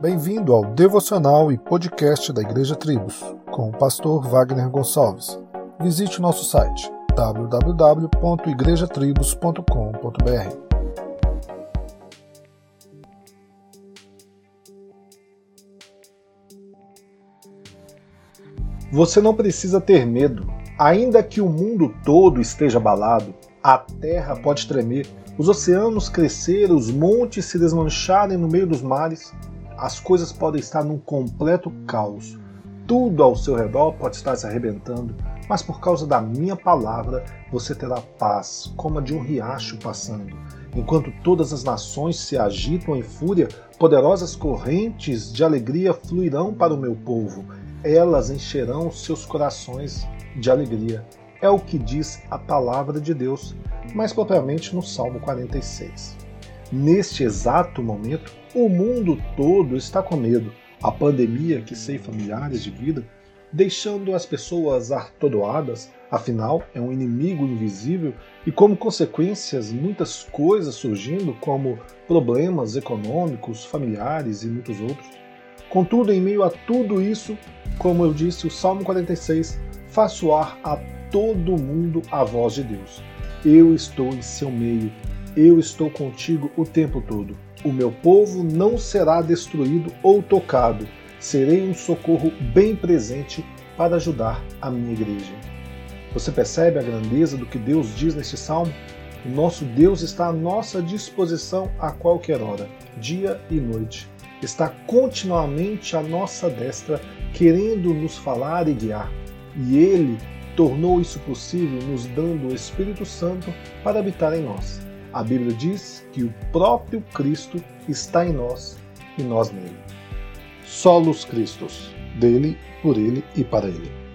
Bem-vindo ao devocional e podcast da Igreja Tribos, com o pastor Wagner Gonçalves. Visite o nosso site www.igrejatribos.com.br. Você não precisa ter medo. Ainda que o mundo todo esteja abalado, a terra pode tremer, os oceanos crescer, os montes se desmancharem no meio dos mares, as coisas podem estar num completo caos. Tudo ao seu redor pode estar se arrebentando, mas por causa da minha palavra você terá paz, como a de um riacho passando. Enquanto todas as nações se agitam em fúria, poderosas correntes de alegria fluirão para o meu povo. Elas encherão seus corações de alegria. É o que diz a palavra de Deus, mais propriamente no Salmo 46. Neste exato momento, o mundo todo está com medo. A pandemia que ceifa milhares de vidas, deixando as pessoas atordoadas, afinal é um inimigo invisível e como consequências muitas coisas surgindo, como problemas econômicos, familiares e muitos outros. Contudo, em meio a tudo isso, como eu disse, o Salmo 46 faz soar a todo mundo a voz de Deus. Eu estou em seu meio, eu estou contigo o tempo todo. O meu povo não será destruído ou tocado. Serei um socorro bem presente para ajudar a minha igreja. Você percebe a grandeza do que Deus diz neste salmo? O nosso Deus está à nossa disposição a qualquer hora, dia e noite. Está continuamente à nossa destra, querendo nos falar e guiar. E Ele tornou isso possível nos dando o Espírito Santo para habitar em nós. A Bíblia diz que o próprio Cristo está em nós e nós nele. Solos Cristos, dele, por ele e para ele.